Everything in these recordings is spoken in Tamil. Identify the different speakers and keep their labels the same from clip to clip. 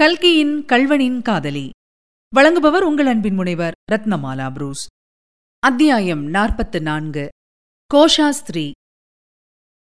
Speaker 1: கல்கியின் கல்வனின் காதலி. வழங்குபவர் உங்கள் அன்பின் முனைவர் ரத்னமாலா புரூஸ். அத்தியாயம் நாற்பத்து நான்கு கோஷா ஸ்திரீ.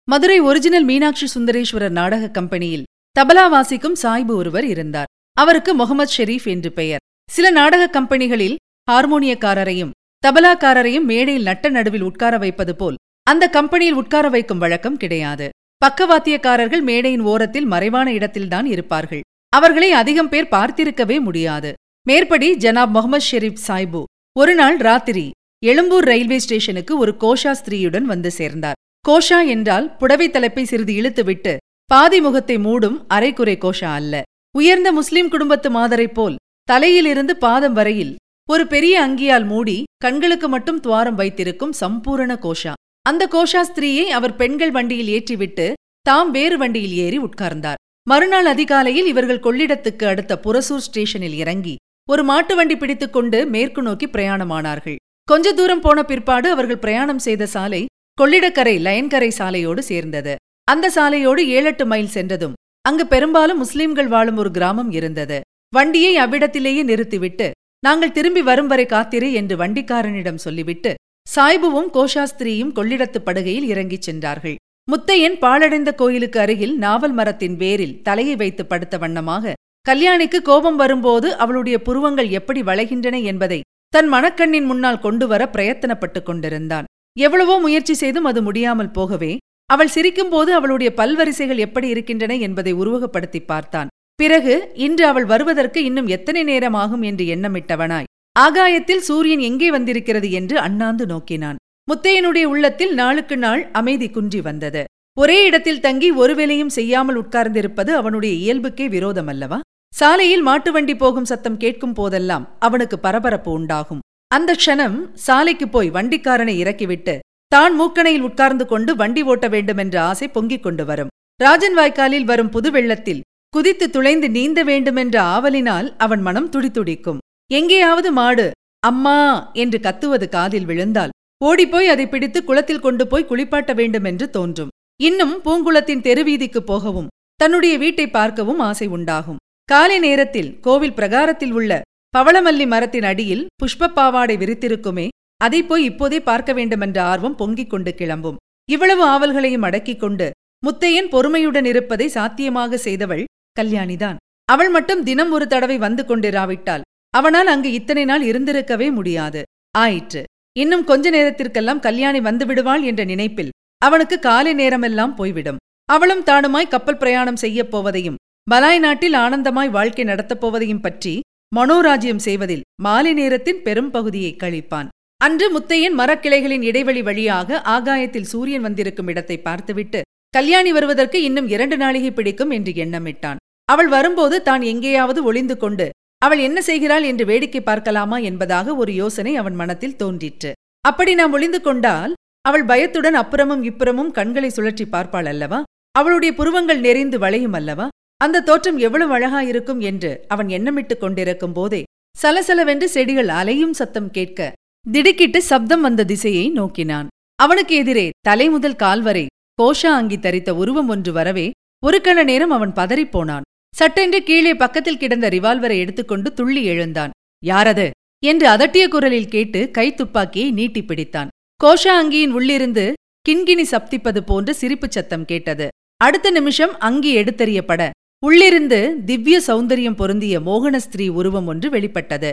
Speaker 1: மதுரை ஒரிஜினல் மீனாட்சி சுந்தரேஸ்வரர் நாடக கம்பெனியில் தபலா வாசிக்கும் சாய்பு ஒருவர் இருந்தார். அவருக்கு முகமது ஷெரீப் என்று பெயர். சில நாடக கம்பெனிகளில் ஹார்மோனியக்காரரையும் தபலாக்காரரையும் மேடையில் நட்ட நடுவில் உட்கார வைப்பது போல் அந்த கம்பெனியில் உட்கார வைக்கும் வழக்கம் கிடையாது. பக்கவாத்தியக்காரர்கள் மேடையின் ஓரத்தில் மறைவான இடத்தில்தான் இருப்பார்கள். அவர்களை அதிகம் பேர் பார்த்திருக்கவே முடியாது. மேற்படி ஜனாப் முகமது ஷெரீப் சாய்பு ஒரு நாள் ராத்திரி எழும்பூர் ரயில்வே ஸ்டேஷனுக்கு ஒரு கோஷா ஸ்திரீயுடன் வந்து சேர்ந்தார். கோஷா என்றால் புடவை தலைப்பை சிறிது இழுத்துவிட்டு பாதி முகத்தை மூடும் அரைக்குறை கோஷா அல்ல. உயர்ந்த முஸ்லிம் குடும்பத்து மாதரைப் போல் தலையிலிருந்து பாதம் வரையில் ஒரு பெரிய அங்கியால் மூடி கண்களுக்கு மட்டும் துவாரம் வைத்திருக்கும் சம்பூரண கோஷா. அந்த கோஷா ஸ்திரீயை அவர் பெண்கள் வண்டியில் ஏற்றிவிட்டு தாம் வேறு வண்டியில் ஏறி உட்கார்ந்தார். மறுநாள் அதிகாலையில் இவர்கள் கொள்ளிடத்துக்கு அடுத்த புரசூர் ஸ்டேஷனில் இறங்கி ஒரு மாட்டு வண்டி பிடித்துக் கொண்டு மேற்கு நோக்கி பிரயாணமானார்கள். கொஞ்ச தூரம் போன பிற்பாடு அவர்கள் பிரயாணம் செய்த சாலை கொள்ளிடக்கரை லயன்கரை சாலையோடு சேர்ந்தது. அந்த சாலையோடு ஏழெட்டு மைல் சென்றதும் அங்கு பெரும்பாலும் முஸ்லிம்கள் வாழும் ஒரு கிராமம் இருந்தது. வண்டியை அவ்விடத்திலேயே நிறுத்திவிட்டு நாங்கள் திரும்பி வரும் வரை காத்திரு என்று வண்டிக்காரனிடம் சொல்லிவிட்டு சாய்புவும் கோஷாஸ்திரியும் கொள்ளிடத்து படுகையில் இறங்கிச் சென்றார்கள். முத்தையன் பாழடைந்த கோயிலுக்கு அருகில் நாவல் மரத்தின் வேரில் தலையை வைத்து படுத்த வண்ணமாக கல்யாணிக்கு கோபம் வரும்போது அவளுடைய புருவங்கள் எப்படி வளைகின்றன என்பதை தன் மணக்கண்ணின் முன்னால் கொண்டு வர பிரயத்தனப்பட்டுக் கொண்டிருந்தான். எவ்வளவோ முயற்சி செய்தும் அது முடியாமல் போகவே அவள் சிரிக்கும்போது அவளுடைய பல்வரிசைகள் எப்படி இருக்கின்றன என்பதை உருவகப்படுத்தி பார்த்தான். பிறகு இன்று அவள் வருவதற்கு இன்னும் எத்தனை நேரம் ஆகும் என்று எண்ணமிட்டவனாய் ஆகாயத்தில் சூரியன் எங்கே வந்திருக்கிறது என்று அண்ணாந்து நோக்கினான். முத்தையனுடைய உள்ளத்தில் நாளுக்கு நாள் அமைதி குன்றி வந்தது. ஒரே இடத்தில் தங்கி ஒரு வேலையும் செய்யாமல் உட்கார்ந்திருப்பது அவனுடைய இயல்புக்கே விரோதம் அல்லவா சாலையில் மாட்டு வண்டி போகும் சத்தம் கேட்கும் போதெல்லாம் அவனுக்கு பரபரப்பு உண்டாகும். அந்த க்ஷணம் சாலைக்கு போய் வண்டிக்காரனை இறக்கிவிட்டு தான் மூக்கணையில் உட்கார்ந்து கொண்டு வண்டி ஓட்ட வேண்டுமென்ற ஆசை பொங்கிக் கொண்டு வரும். ராஜன் வாய்க்காலில் வரும் புது வெள்ளத்தில் குதித்து துளைந்து நீந்த வேண்டுமென்ற ஆவலினால் அவன் மனம் துடித்துடிக்கும். எங்கேயாவது மாடு அம்மா என்று கத்துவது காதில் விழுந்தால் ஓடிப்போய் அதை பிடித்து குளத்தில் கொண்டு போய் குளிப்பாட்ட வேண்டும் என்று தோன்றும். இன்னும் பூங்குளத்தின் தெருவீதிக்கு போகவும் தன்னுடைய வீட்டை பார்க்கவும் ஆசை உண்டாகும். காலை நேரத்தில் கோவில் பிரகாரத்தில் உள்ள பவளமல்லி மரத்தின் அடியில் புஷ்ப பாவாடை விரித்திருக்குமே அதை போய் இப்போதே பார்க்க வேண்டுமென்ற ஆர்வம் பொங்கிக் கொண்டு கிளம்பும். இவ்வளவு ஆவல்களையும் அடக்கிக் கொண்டு முத்தையன் பொறுமையுடன் இருப்பதை சாத்தியமாக செய்தவள் கல்யாணிதான். அவள் மட்டும் தினம் ஒரு தடவை வந்து கொண்டிராவிட்டால் அவனால் அங்கு இத்தனை நாள் இருந்திருக்கவே முடியாது. ஆயிற்று. இன்னும் கொஞ்ச நேரத்திற்கெல்லாம் கல்யாணி வந்து விடுவாள் என்ற நினைப்பில் அவனுக்கு காலை நேரமெல்லாம் போய்விடும். அவளும் தானுமாய் கப்பல் பிரயாணம் செய்யப் போவதையும் மலாய் நாட்டில் ஆனந்தமாய் வாழ்க்கை நடத்தப் போவதையும் பற்றி மனோராஜ்யம் செய்வதில் மாலை நேரத்தின் பெரும் பகுதியை கழிப்பான். அன்று முத்தையன் மரக்கிளைகளின் இடைவெளி வழியாக ஆகாயத்தில் சூரியன் வந்திருக்கும் இடத்தை பார்த்துவிட்டு கல்யாணி வருவதற்கு இன்னும் இரண்டு நாளிகை பிடிக்கும் என்று எண்ணமிட்டான். அவள் வரும்போது தான் எங்கேயாவது ஒளிந்து கொண்டு அவள் என்ன செய்கிறாள் என்று வேடிக்கை பார்க்கலாமா என்பதாக ஒரு யோசனை அவன் மனத்தில் தோன்றிற்று. அப்படி நாம் ஒளிந்து கொண்டால் அவள் பயத்துடன் அப்புறமும் இப்புறமும் கண்களை சுழற்றி பார்ப்பாள் அல்லவா? அவளுடைய புருவங்கள் நெறிந்து வளையும் அல்லவா? அந்த தோற்றம் எவ்வளவு அழகாயிருக்கும் என்று அவன் எண்ணமிட்டுக் கொண்டிருக்கும் போதே சலசலவென்று செடிகள் அலையும் சத்தம் கேட்க திடுக்கிட்டு சப்தம் வந்த திசையை நோக்கினான். அவனுக்கு எதிரே தலை முதல் கால்வரை கோஷா அங்கி தரித்த உருவம் ஒன்று வரவே ஒரு கண நேரம் அவன் பதறிப்போனான் சட்டென்று கீழே பக்கத்தில் கிடந்த ரிவால்வரை எடுத்துக்கொண்டு துள்ளி எழுந்தான். யாரது? என்று அதட்டிய குரலில் கேட்டு கை துப்பாக்கியை நீட்டி பிடித்தான். கோஷா அங்கியின் உள்ளிருந்து கிண்கிணி சப்திப்பது போன்ற சிரிப்புச் சத்தம் கேட்டது. அடுத்த நிமிஷம் அங்கி எடுத்தறியப்பட உள்ளிருந்து திவ்ய சௌந்தரியம் பொருந்திய மோகன ஸ்திரீ உருவம் ஒன்று வெளிப்பட்டது.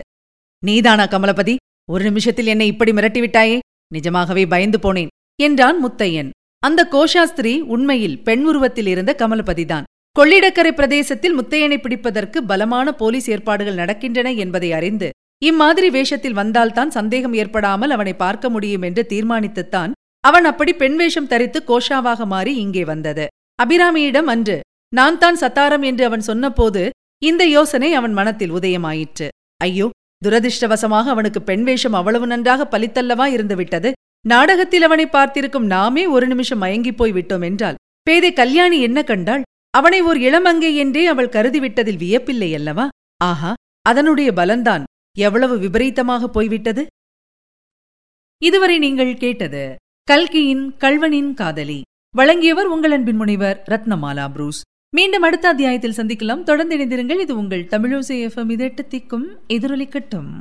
Speaker 1: நீதானா கமலபதி? ஒரு நிமிஷத்தில் என்னை இப்படி மிரட்டிவிட்டாயே? நிஜமாகவே பயந்து போனேன் என்றான் முத்தையன். அந்த கோஷாஸ்திரி உண்மையில் பெண் உருவத்தில் இருந்த கமலபதிதான் கொள்ளிடக்கரை பிரதேசத்தில் முத்தையனை பிடிப்பதற்கு பலமான போலீஸ் ஏற்பாடுகள் நடக்கின்றன என்பதை அறிந்து இம்மாதிரி வேஷத்தில் வந்தால்தான் சந்தேகம் ஏற்படாமல் அவனை பார்க்க முடியும் என்று தீர்மானித்துத்தான் அவன் அப்படி பெண் வேஷம் தரித்து கோஷாவாக மாறி இங்கே வந்தது. அபிராமியிடம் அன்று நான் தான் சத்தாரம் என்று அவன் சொன்னபோது இந்த யோசனை அவன் மனத்தில் உதயமாயிற்று. ஐயோ துரதிர்ஷ்டவசமாக அவனுக்கு பெண் வேஷம் அவ்வளவு நன்றாக பலித்தல்லவா இருந்துவிட்டது? நாடகத்தில் அவனை பார்த்திருக்கும் நாமே ஒரு நிமிஷம் மயங்கிப் போய் விட்டோம் என்றால் பேதை கல்யாணி என்ன கண்டாள்? அவனை ஓர் இளமங்கை என்றே அவள் கருதிவிட்டதில் வியப்பில்லை அல்லவா? ஆஹா அதனுடைய பலன்தான் எவ்வளவு விபரீதமாக போய்விட்டது? இதுவரை நீங்கள் கேட்டது கல்கியின் கல்வனின் காதலி. வழங்கியவர் உங்கள் அன்பின் முனைவர் ரத்னமாலா புரூஸ். மீண்டும் அடுத்த அத்தியாயத்தில் சந்திக்கலாம். தொடர்ந்து இணைந்திருங்கள். இது உங்கள் தமிழோசை எஃப்எம் இது எட்டு திக்கும் எதிரொலிக்கட்டும்.